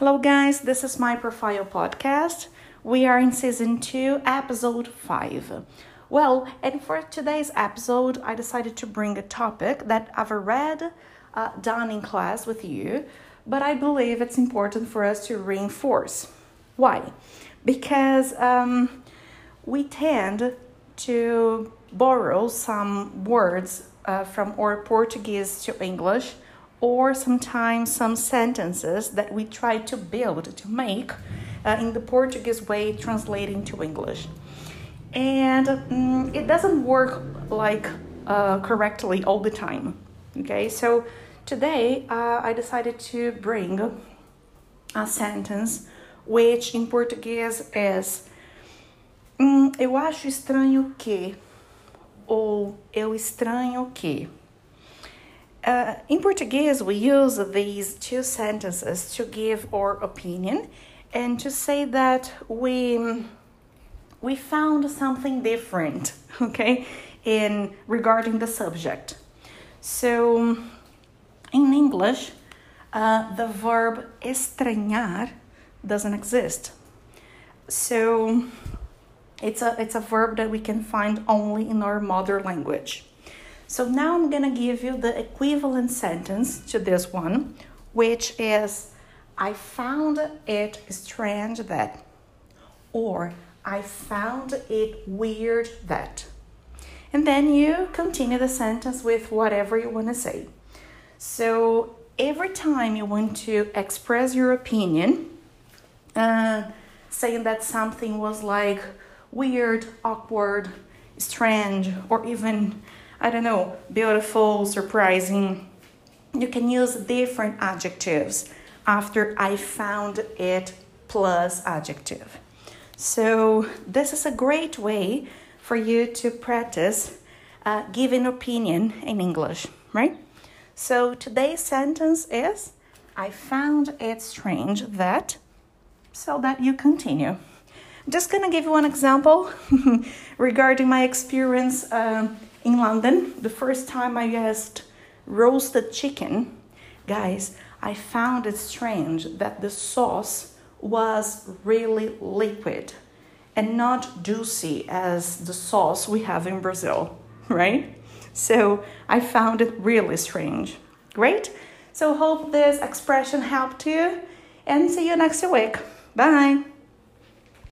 Hello, guys, this is my profile podcast. We are in season 2, episode 5. Well, and for today's episode, I decided to bring a topic that I've read uh, done in class with you, but I believe it's important for us to reinforce. Why? Because um, we tend to borrow some words uh, from our Portuguese to English or sometimes some sentences that we try to build to make uh, in the Portuguese way translating to English. And um, it doesn't work like uh, correctly all the time. Okay, so today uh, I decided to bring a sentence which in Portuguese is Eu acho estranho que ou eu estranho que. Uh, in Portuguese, we use these two sentences to give our opinion and to say that we we found something different, okay, in regarding the subject. So, in English, uh, the verb estranhar doesn't exist. So, it's a it's a verb that we can find only in our mother language. So now I'm to give you the equivalent sentence to this one, which is I found it strange that, or I found it weird that. And then you continue the sentence with whatever you want to say. So every time you want to express your opinion, uh, saying that something was like weird, awkward, strange, or even I don't know, beautiful, surprising. You can use different adjectives after I found it plus adjective. So, this is a great way for you to practice uh, giving opinion in English, right? So, today's sentence is I found it strange that, so that you continue. I'm just gonna give you one example regarding my experience. Uh, in London, the first time I asked roasted chicken, guys, I found it strange that the sauce was really liquid and not juicy as the sauce we have in Brazil, right? So I found it really strange. Great. So hope this expression helped you and see you next week. Bye.